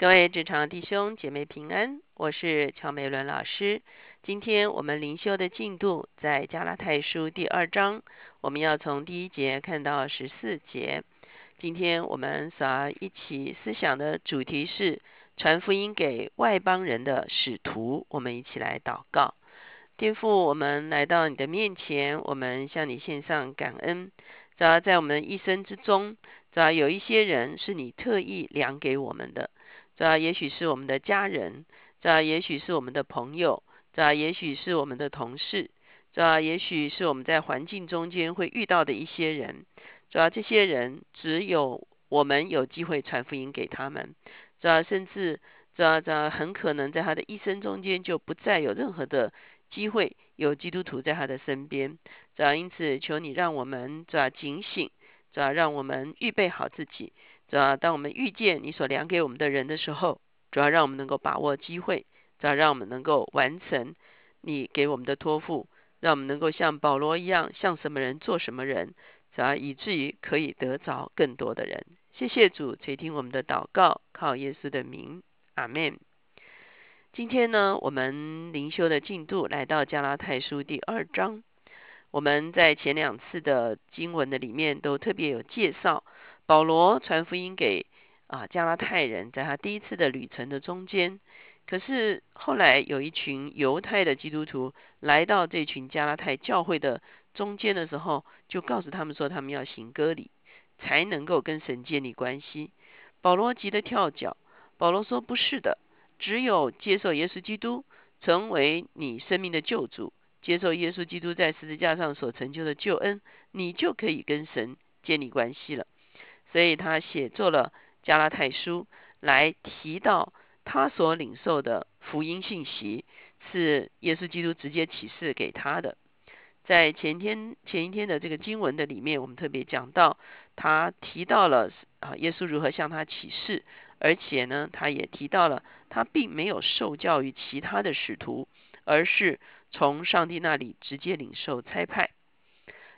各位职场弟兄姐妹平安，我是乔美伦老师。今天我们灵修的进度在加拉太书第二章，我们要从第一节看到十四节。今天我们所要一起思想的主题是传福音给外邦人的使徒。我们一起来祷告，天父，我们来到你的面前，我们向你献上感恩。主要在我们一生之中，主要有一些人是你特意量给我们的。这也许是我们的家人，这也许是我们的朋友，这也许是我们的同事，这也许是我们在环境中间会遇到的一些人。主要这些人只有我们有机会传福音给他们，这甚至这这很可能在他的一生中间就不再有任何的机会有基督徒在他的身边。这因此求你让我们这警醒，这让我们预备好自己。主要当我们遇见你所量给我们的人的时候，主要让我们能够把握机会，主要让我们能够完成你给我们的托付，让我们能够像保罗一样，像什么人做什么人，主要以至于可以得着更多的人。谢谢主垂听我们的祷告，靠耶稣的名，阿门。今天呢，我们灵修的进度来到加拉太书第二章，我们在前两次的经文的里面都特别有介绍。保罗传福音给啊加拉太人，在他第一次的旅程的中间，可是后来有一群犹太的基督徒来到这群加拉太教会的中间的时候，就告诉他们说，他们要行割礼，才能够跟神建立关系。保罗急得跳脚，保罗说：“不是的，只有接受耶稣基督成为你生命的救主，接受耶稣基督在十字架上所成就的救恩，你就可以跟神建立关系了。”所以他写作了加拉太书，来提到他所领受的福音信息是耶稣基督直接启示给他的。在前天前一天的这个经文的里面，我们特别讲到，他提到了啊耶稣如何向他启示，而且呢，他也提到了他并没有受教于其他的使徒，而是从上帝那里直接领受差派。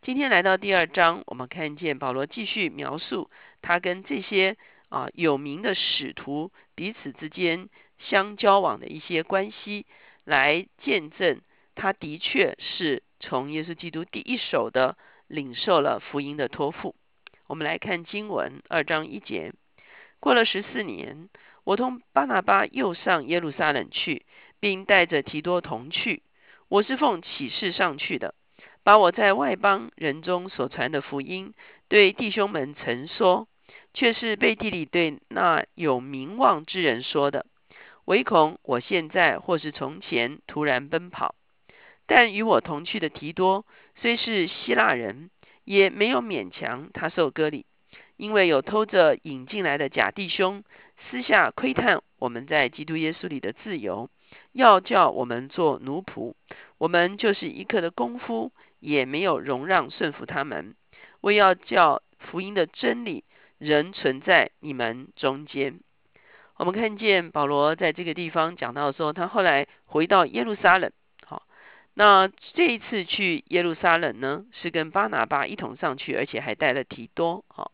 今天来到第二章，我们看见保罗继续描述他跟这些啊有名的使徒彼此之间相交往的一些关系，来见证他的确是从耶稣基督第一手的领受了福音的托付。我们来看经文二章一节：过了十四年，我同巴拿巴又上耶路撒冷去，并带着提多同去。我是奉启示上去的。把我在外邦人中所传的福音对弟兄们曾说，却是背地里对那有名望之人说的，唯恐我现在或是从前突然奔跑。但与我同去的提多虽是希腊人，也没有勉强他受割礼，因为有偷着引进来的假弟兄私下窥探我们在基督耶稣里的自由，要叫我们做奴仆。我们就是一刻的功夫。也没有容让顺服他们，为要叫福音的真理仍存在你们中间。我们看见保罗在这个地方讲到说，他后来回到耶路撒冷。好，那这一次去耶路撒冷呢，是跟巴拿巴一同上去，而且还带了提多。好，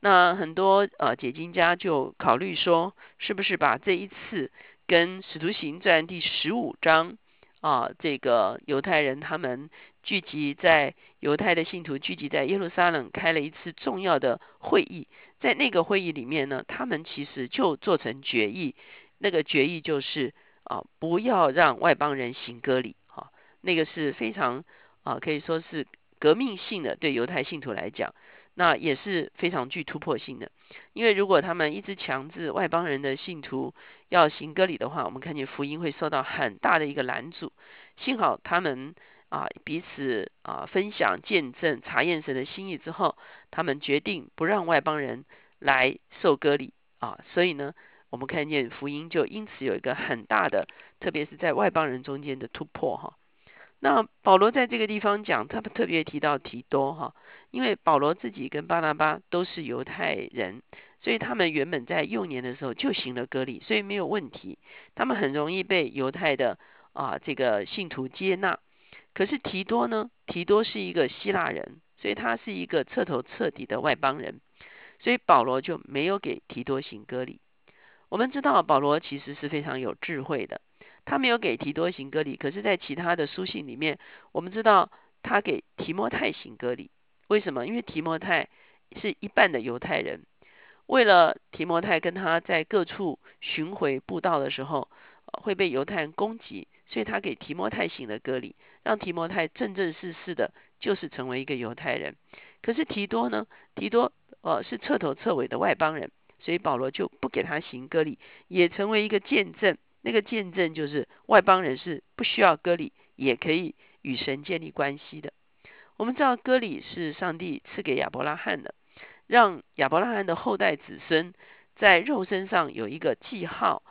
那很多呃解经家就考虑说，是不是把这一次跟使徒行传第十五章啊，这个犹太人他们。聚集在犹太的信徒聚集在耶路撒冷开了一次重要的会议，在那个会议里面呢，他们其实就做成决议，那个决议就是啊，不要让外邦人行割礼，啊，那个是非常啊，可以说是革命性的，对犹太信徒来讲，那也是非常具突破性的，因为如果他们一直强制外邦人的信徒要行割礼的话，我们看见福音会受到很大的一个拦阻，幸好他们。啊，彼此啊分享见证查验神的心意之后，他们决定不让外邦人来受割礼啊。所以呢，我们看见福音就因此有一个很大的，特别是在外邦人中间的突破哈。那保罗在这个地方讲，他特别提到提多哈，因为保罗自己跟巴拿巴都是犹太人，所以他们原本在幼年的时候就行了割礼，所以没有问题，他们很容易被犹太的啊这个信徒接纳。可是提多呢？提多是一个希腊人，所以他是一个彻头彻底的外邦人，所以保罗就没有给提多行割礼。我们知道保罗其实是非常有智慧的，他没有给提多行割礼，可是，在其他的书信里面，我们知道他给提摩太行割礼。为什么？因为提摩太是一半的犹太人，为了提摩太跟他在各处巡回布道的时候会被犹太人攻击，所以他给提摩太行了割礼，让提摩太正正式式的，就是成为一个犹太人。可是提多呢？提多呃是彻头彻尾的外邦人。所以保罗就不给他行割礼，也成为一个见证。那个见证就是外邦人是不需要割礼，也可以与神建立关系的。我们知道割礼是上帝赐给亚伯拉罕的，让亚伯拉罕的后代子孙在肉身上有一个记号，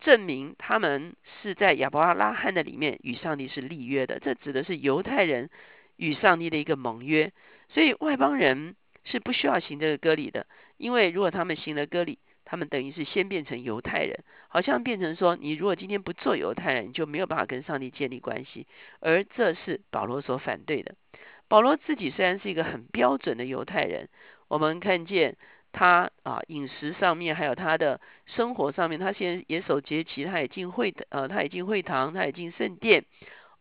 证明他们是在亚伯拉罕的里面与上帝是立约的。这指的是犹太人与上帝的一个盟约。所以外邦人。是不需要行这个割礼的，因为如果他们行了割礼，他们等于是先变成犹太人，好像变成说，你如果今天不做犹太人，你就没有办法跟上帝建立关系，而这是保罗所反对的。保罗自己虽然是一个很标准的犹太人，我们看见他啊饮食上面，还有他的生活上面，他现在也守节期，他也进会呃，他也进会堂，他也进圣殿，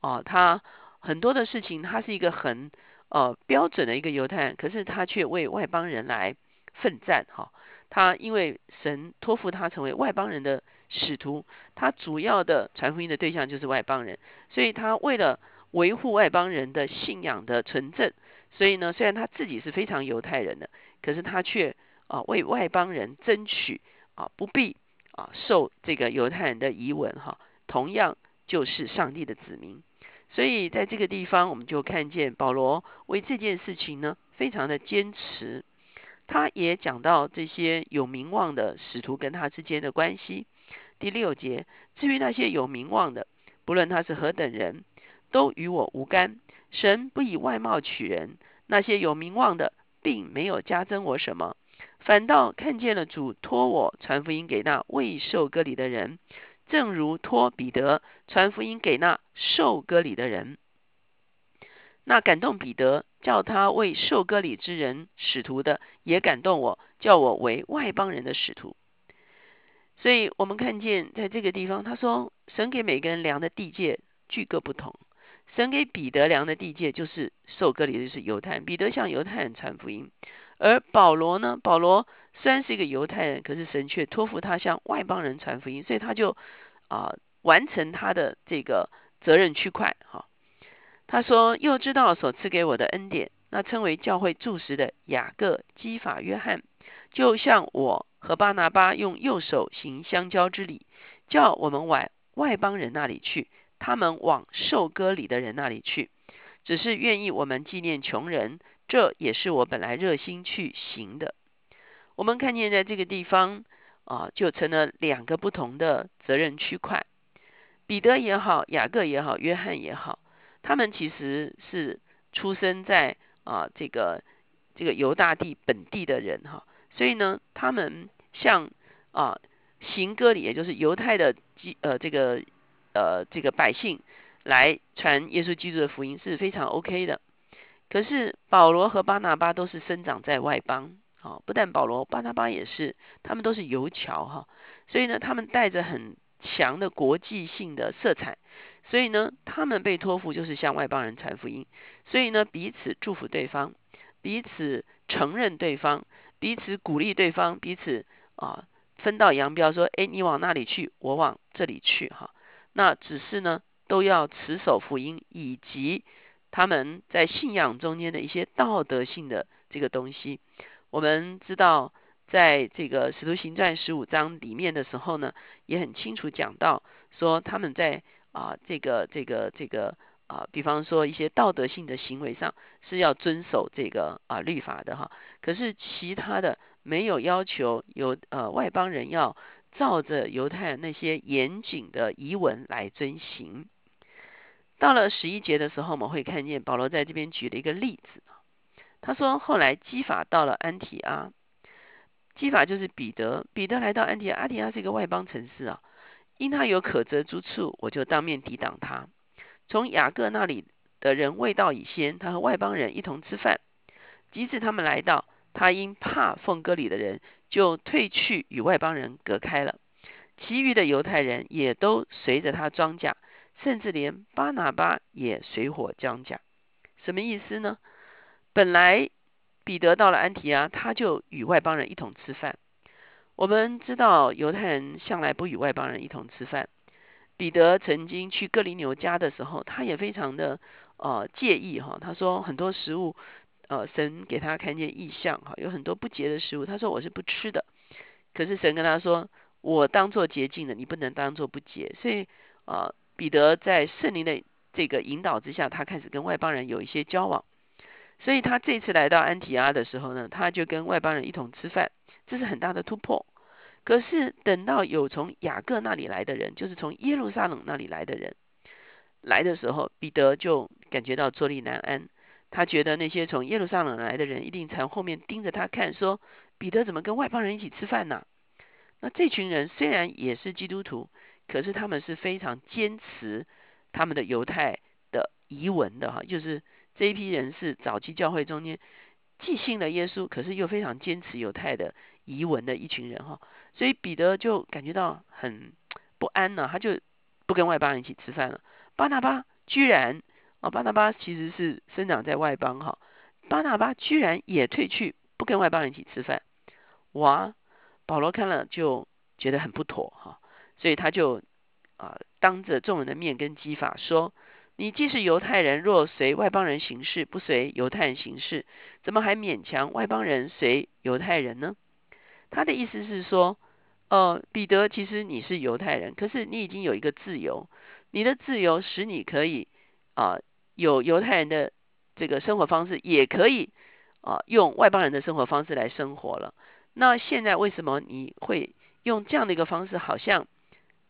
啊，他很多的事情，他是一个很。呃，标准的一个犹太人，可是他却为外邦人来奋战，哈。他因为神托付他成为外邦人的使徒，他主要的传福音的对象就是外邦人，所以他为了维护外邦人的信仰的纯正，所以呢，虽然他自己是非常犹太人的，可是他却啊为外邦人争取啊不必啊受这个犹太人的遗文，哈，同样就是上帝的子民。所以在这个地方，我们就看见保罗为这件事情呢，非常的坚持。他也讲到这些有名望的使徒跟他之间的关系。第六节，至于那些有名望的，不论他是何等人，都与我无干。神不以外貌取人，那些有名望的，并没有加增我什么，反倒看见了主托我传福音给那未受割礼的人。正如托彼得传福音给那受割礼的人，那感动彼得叫他为受割礼之人使徒的，也感动我，叫我为外邦人的使徒。所以，我们看见在这个地方，他说神给每个人量的地界具各不同。神给彼得量的地界就是受割礼就是犹太人，彼得向犹太人传福音；而保罗呢，保罗。虽然是一个犹太人，可是神却托付他向外邦人传福音，所以他就啊完成他的这个责任区块。哈，他说又知道所赐给我的恩典，那称为教会柱石的雅各、基法、约翰，就像我和巴拿巴用右手行相交之礼，叫我们往外邦人那里去，他们往受割礼的人那里去，只是愿意我们纪念穷人，这也是我本来热心去行的。我们看见在这个地方啊，就成了两个不同的责任区块。彼得也好，雅各也好，约翰也好，他们其实是出生在啊这个这个犹大地本地的人哈，所以呢，他们像啊行歌里，也就是犹太的基呃这个呃这个百姓来传耶稣基督的福音是非常 OK 的。可是保罗和巴拿巴都是生长在外邦。好，不但保罗、巴拿巴也是，他们都是游侨哈，所以呢，他们带着很强的国际性的色彩，所以呢，他们被托付就是向外邦人传福音，所以呢，彼此祝福对方，彼此承认对方，彼此鼓励对方，彼此啊分道扬镳，说，哎，你往那里去，我往这里去哈，那只是呢，都要持守福音以及他们在信仰中间的一些道德性的这个东西。我们知道，在这个《使徒行传》十五章里面的时候呢，也很清楚讲到，说他们在啊这个这个这个啊，比方说一些道德性的行为上是要遵守这个啊律法的哈。可是其他的没有要求有呃外邦人要照着犹太人那些严谨的遗文来遵行。到了十一节的时候，我们会看见保罗在这边举了一个例子。他说：“后来基法到了安提阿，基法就是彼得。彼得来到安提阿，安提阿是一个外邦城市啊。因他有可责之处，我就当面抵挡他。从雅各那里的人未到以先，他和外邦人一同吃饭。即使他们来到，他因怕奉割礼的人，就退去与外邦人隔开了。其余的犹太人也都随着他装甲，甚至连巴拿巴也水火装甲。什么意思呢？本来彼得到了安提阿，他就与外邦人一同吃饭。我们知道犹太人向来不与外邦人一同吃饭。彼得曾经去哥林牛家的时候，他也非常的呃介意哈。他说很多食物，呃，神给他看见异象哈，有很多不洁的食物，他说我是不吃的。可是神跟他说，我当做洁净的，你不能当做不洁。所以啊，彼得在圣灵的这个引导之下，他开始跟外邦人有一些交往。所以他这次来到安提阿的时候呢，他就跟外邦人一同吃饭，这是很大的突破。可是等到有从雅各那里来的人，就是从耶路撒冷那里来的人来的时候，彼得就感觉到坐立难安。他觉得那些从耶路撒冷来的人一定从后面盯着他看，说彼得怎么跟外邦人一起吃饭呢？那这群人虽然也是基督徒，可是他们是非常坚持他们的犹太的遗文的哈，就是这一批人是早期教会中间既信了耶稣，可是又非常坚持犹太的遗文的一群人哈。所以彼得就感觉到很不安呢，他就不跟外邦人一起吃饭了。巴拿巴居然啊，巴拿巴其实是生长在外邦哈，巴拿巴居然也退去不跟外邦人一起吃饭。哇，保罗看了就觉得很不妥哈，所以他就啊当着众人的面跟基法说：“你既是犹太人，若随外邦人行事，不随犹太人行事，怎么还勉强外邦人随犹太人呢？”他的意思是说，呃，彼得，其实你是犹太人，可是你已经有一个自由，你的自由使你可以啊有犹太人的这个生活方式，也可以啊用外邦人的生活方式来生活了。那现在为什么你会用这样的一个方式，好像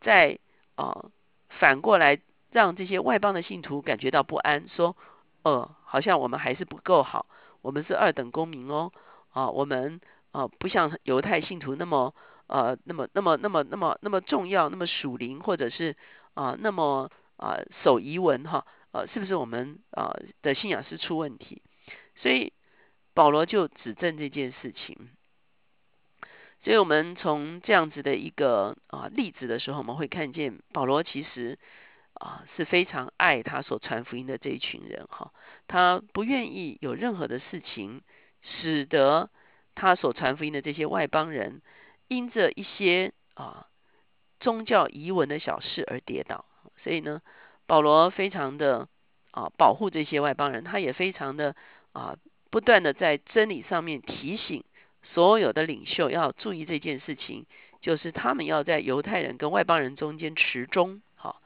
在啊反过来让这些外邦的信徒感觉到不安，说，呃，好像我们还是不够好，我们是二等公民哦，啊，我们。啊，不像犹太信徒那么呃，那么那么那么那么那么重要，那么属灵，或者是啊，那么啊守遗文哈，呃，是不是我们啊的信仰是出问题？所以保罗就指正这件事情。所以我们从这样子的一个啊例子的时候，我们会看见保罗其实啊是非常爱他所传福音的这一群人哈，他不愿意有任何的事情使得。他所传福音的这些外邦人，因着一些啊宗教遗文的小事而跌倒，所以呢，保罗非常的啊保护这些外邦人，他也非常的啊不断的在真理上面提醒所有的领袖要注意这件事情，就是他们要在犹太人跟外邦人中间持中，好，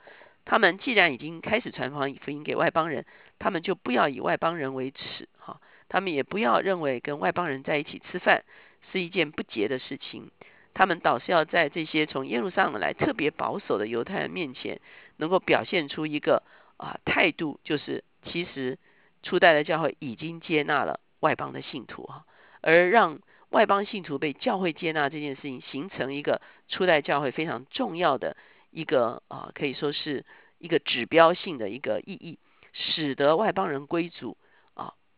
他们既然已经开始传福音给外邦人，他们就不要以外邦人为耻，哈。他们也不要认为跟外邦人在一起吃饭是一件不洁的事情，他们倒是要在这些从耶路撒冷来特别保守的犹太人面前，能够表现出一个啊态度，就是其实初代的教会已经接纳了外邦的信徒哈，而让外邦信徒被教会接纳这件事情，形成一个初代教会非常重要的一个啊可以说是一个指标性的一个意义，使得外邦人归主。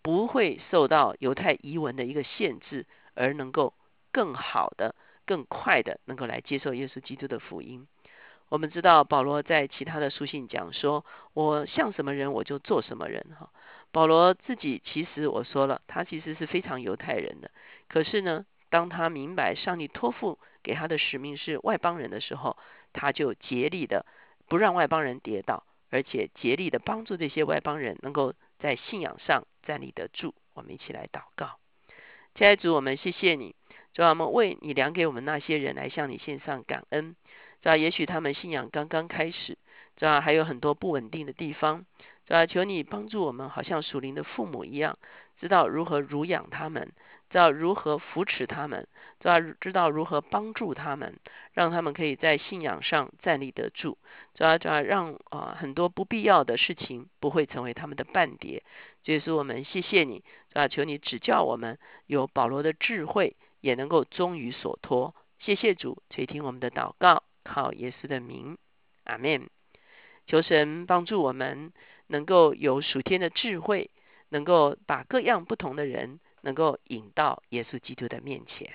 不会受到犹太遗文的一个限制，而能够更好的、更快的能够来接受耶稣基督的福音。我们知道保罗在其他的书信讲说：“我像什么人，我就做什么人。”哈，保罗自己其实我说了，他其实是非常犹太人的。可是呢，当他明白上帝托付给他的使命是外邦人的时候，他就竭力的不让外邦人跌倒，而且竭力的帮助这些外邦人能够在信仰上。站立得住，我们一起来祷告。亲爱的主，我们谢谢你，主啊，我们为你量给我们那些人来向你献上感恩。主啊，也许他们信仰刚刚开始，主啊，还有很多不稳定的地方。主啊，求你帮助我们，好像属灵的父母一样，知道如何乳养他们。知道如何扶持他们，知道知道如何帮助他们，让他们可以在信仰上站立得住，知道知道让啊很多不必要的事情不会成为他们的伴蝶。耶稣，我们谢谢你，啊，求你指教我们有保罗的智慧，也能够忠于所托。谢谢主垂听我们的祷告，靠耶稣的名，阿门。求神帮助我们能够有属天的智慧，能够把各样不同的人。能够引到耶稣基督的面前。